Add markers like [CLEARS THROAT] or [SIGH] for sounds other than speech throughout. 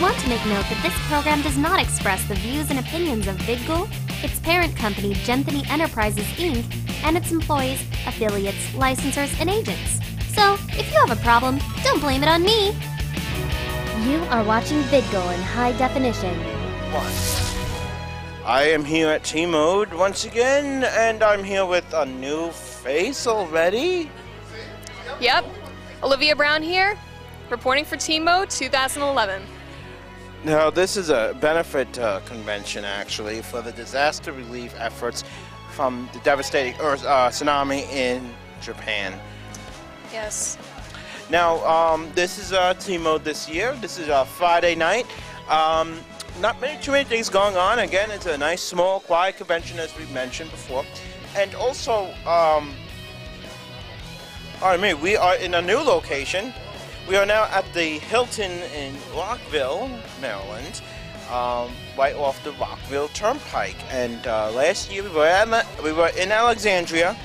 note that this program does not express the views and opinions of VidGul, its parent company Genthany Enterprises Inc., and its employees, affiliates, licensors, and agents. So, if you have a problem, don't blame it on me. You are watching VidGul in high definition. One. I am here at T Mode once again, and I'm here with a new face already. Yep. Olivia Brown here, reporting for Team Mode 2011. Now, this is a benefit uh, convention actually for the disaster relief efforts from the devastating earth uh, tsunami in Japan. Yes. Now, um, this is uh, Team Mode this year. This is a Friday night. Um, not many too many things going on. Again, it's a nice, small, quiet convention as we mentioned before, and also, um, pardon me, we are in a new location. We are now at the Hilton in Rockville, Maryland, um, right off the Rockville Turnpike. And uh, last year we were at, we were in Alexandria,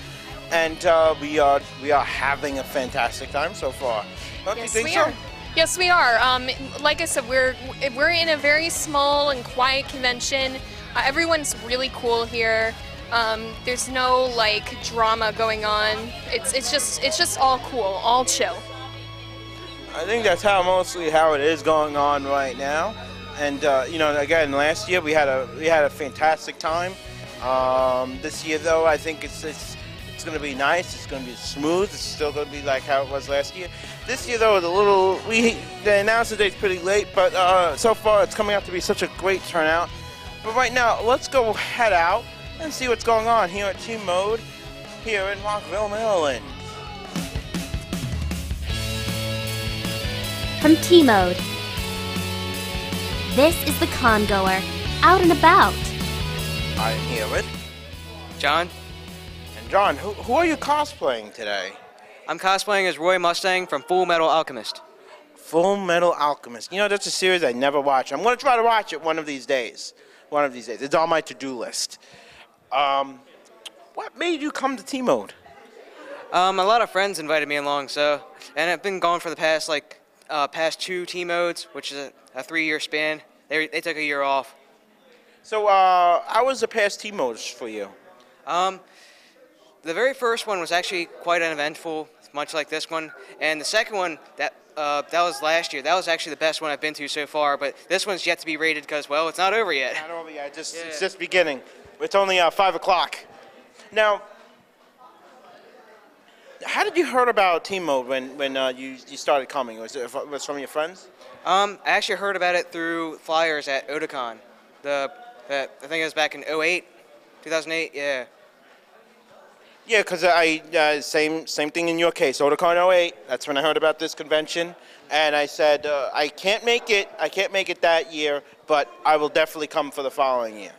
and uh, we are we are having a fantastic time so far. Don't Yes, you think we so? are. Yes, we are. Um, like I said, we're we're in a very small and quiet convention. Uh, everyone's really cool here. Um, there's no like drama going on. It's it's just it's just all cool, all chill. I think that's how mostly how it is going on right now. And uh, you know, again, last year we had a we had a fantastic time. Um, this year, though, I think it's it's it's going to be nice. It's going to be smooth. It's still going to be like how it was last year. This year, though, is a little. We they announced the date's pretty late, but uh, so far it's coming out to be such a great turnout. But right now, let's go head out and see what's going on here at Team Mode here in Rockville, Maryland. From T Mode. This is the congoer, out and about. I am here with John, and John. Who, who are you cosplaying today? I'm cosplaying as Roy Mustang from Full Metal Alchemist. Full Metal Alchemist. You know, that's a series I never watched. I'm going to try to watch it one of these days. One of these days. It's on my to-do list. Um, what made you come to T-Mode? Um, a lot of friends invited me along, so and I've been gone for the past like uh, past two T modes, which is a, a three-year span. They they took a year off. So, uh, how was the past T-Modes for you? Um, the very first one was actually quite uneventful, much like this one, and the second one that. Uh, that was last year. That was actually the best one I've been to so far, but this one's yet to be rated because, well, it's not over yet. Not over yet. Just, It's just beginning. It's only uh, 5 o'clock. Now, how did you heard about Team Mode when, when uh, you, you started coming? Was it was from your friends? Um, I actually heard about it through flyers at Otakon. The, the I think it was back in 08, 2008. Yeah. Yeah, because I uh, same same thing in your case. Otakon 08. That's when I heard about this convention, and I said uh, I can't make it. I can't make it that year, but I will definitely come for the following year.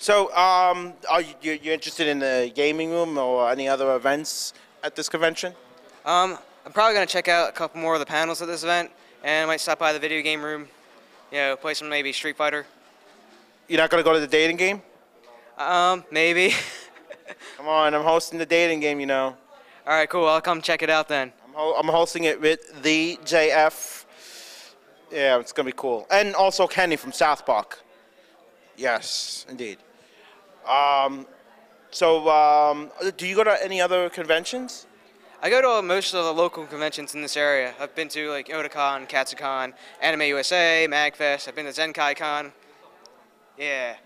So, um, are you you you interested in the gaming room or any other events at this convention? Um, I'm probably gonna check out a couple more of the panels at this event, and I might stop by the video game room. You know, play some maybe Street Fighter. You're not gonna go to the dating game? Um, maybe. [LAUGHS] Come on, I'm hosting the dating game. You know, All right, cool. I'll come check it out then. I'm ho- I'm hosting it with the JF. Yeah, it's gonna be cool, and also Kenny from South Park. Yes, indeed. Um, so, um, do you go to any other conventions? I go to most of the local conventions in this area. I've been to like Otakon, Katsucon, Anime USA, Magfest. I've been to Zenkai Con. Yeah.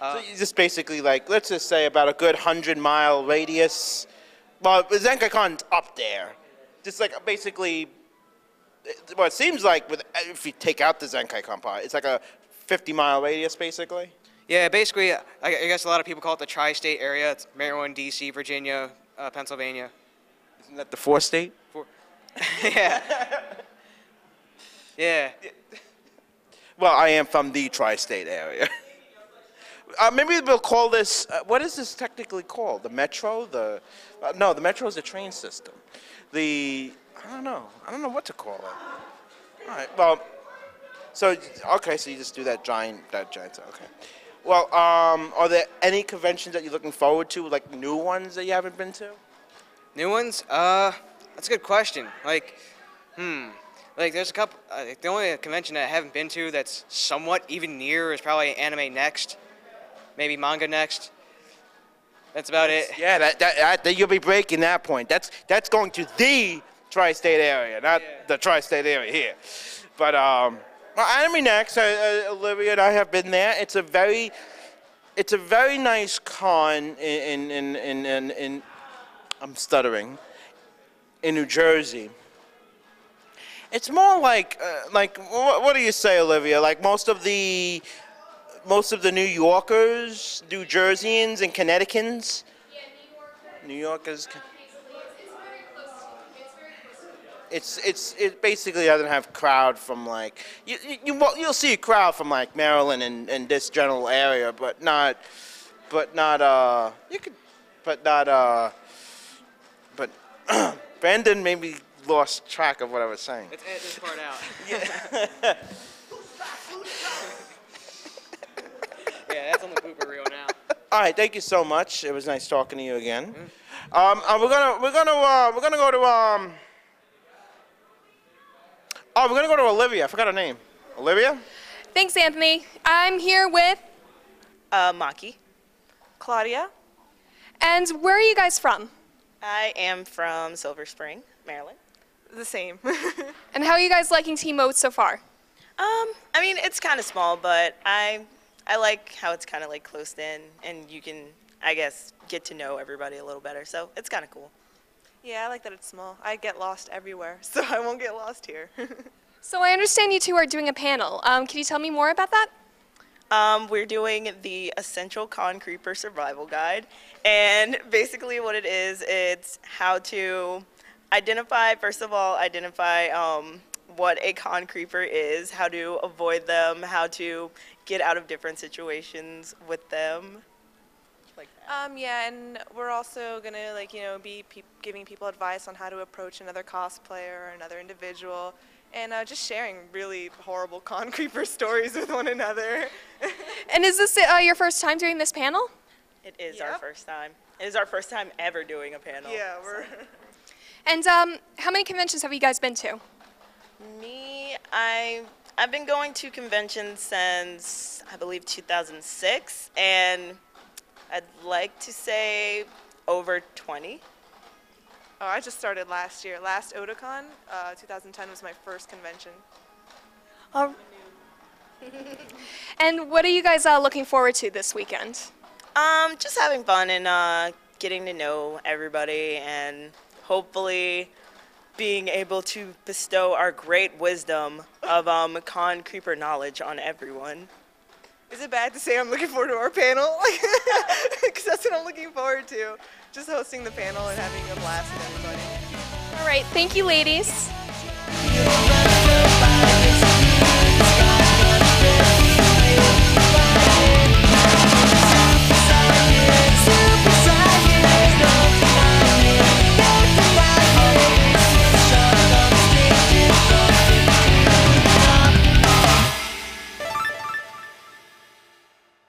Uh, so just basically like, let's just say about a good hundred mile radius. Well, ZenkaiCon's up there. Just like basically, well, it seems like with if you take out the ZenkaiCon part, it's like a 50 mile radius basically. Yeah, basically, I I guess a lot of people call it the tri-state area. It's Maryland, D.C., Virginia, uh, Pennsylvania. Isn't that the four state? Four. [LAUGHS] yeah. Yeah. Well, I am from the tri-state area. [LAUGHS] uh, maybe we'll call this. Uh, what is this technically called? The metro? The uh, no, the metro is a train system. The I don't know. I don't know what to call it. All right. Well, so okay. So you just do that giant. That giant. Okay. Well, um, are there any conventions that you're looking forward to, like new ones that you haven't been to? New ones? Uh, that's a good question. Like, hmm. Like there's a couple. Uh, the only convention that I haven't been to that's somewhat even near is probably Anime Next, maybe Manga Next. That's about it. Yeah, that, that, that you'll be breaking that point. That's that's going to the tri-state area, not Yeah. the tri-state area here. But um, well, Anime Next, uh, uh, Olivia and I have been there. It's a very, it's a very nice con in in in in, in, I'm stuttering, in New Jersey. It's more like uh, like what, what do you say, Olivia? Like most of the most of the New Yorkers, New Jerseyans, and Connecticutans. Yeah, New Yorkers. It's it's it basically doesn't have crowd from like you you you will- see a crowd from like Maryland and, and this general area, but not but not uh you could but not uh but [CLEARS THROAT] Brandon maybe lost track of what I was saying. Let's edit this part out. [LAUGHS] [LAUGHS] yeah, yeah, that's on the blooper reel now. All right, thank you so much. It was nice talking to you again. Um, uh, we're gonna we're gonna uh, we're gonna go to um. Oh, we're gonna go to Olivia. I forgot her name. Olivia. Thanks, Anthony. I'm here with, Uh, Maki. Claudia. and where are you guys from? I am from Silver Spring, Maryland. The same. [LAUGHS] And how are you guys liking Team Mode so far? Um, I mean, it's kind of small, but I I like how it's kind of like closed in, and you can, I guess, get to know everybody a little better. So it's kind of cool. Yeah, I like that it's small. I get lost everywhere, [LAUGHS] so I won't get lost here. [LAUGHS] So I understand you two are doing a panel. Um, can you tell me more about that? Um, we're doing the Essential Con Creeper Survival Guide, and basically what it is, it's how to identify, first of all, identify um, what a con creeper is, how to avoid them, how to get out of different situations with them. Like that. um, yeah, and we're also gonna like you know be peop giving people advice on how to approach another cosplayer or another individual, and uh, just sharing really horrible [LAUGHS] con creeper stories with one another. [LAUGHS] And is this uh, your first time doing this panel? It is our first time. It is our first time ever doing a panel. yeah, we're. [LAUGHS] And um, how many conventions have you guys been to? Me, I I've been going to conventions since I believe 2006, and I'd like to say over 20. Oh, I just started last year. Last Otakon, uh, 2010 was my first convention. Oh. and what are you guys uh, looking forward to this weekend? Um, just having fun and uh, getting to know everybody, and hopefully being able to bestow our great wisdom of um, con creeper knowledge on everyone. Is it bad to say I'm looking forward to our panel? [LAUGHS] Because that's what I'm looking forward to. Just hosting the panel and having a blast with everybody. All right, thank you, ladies.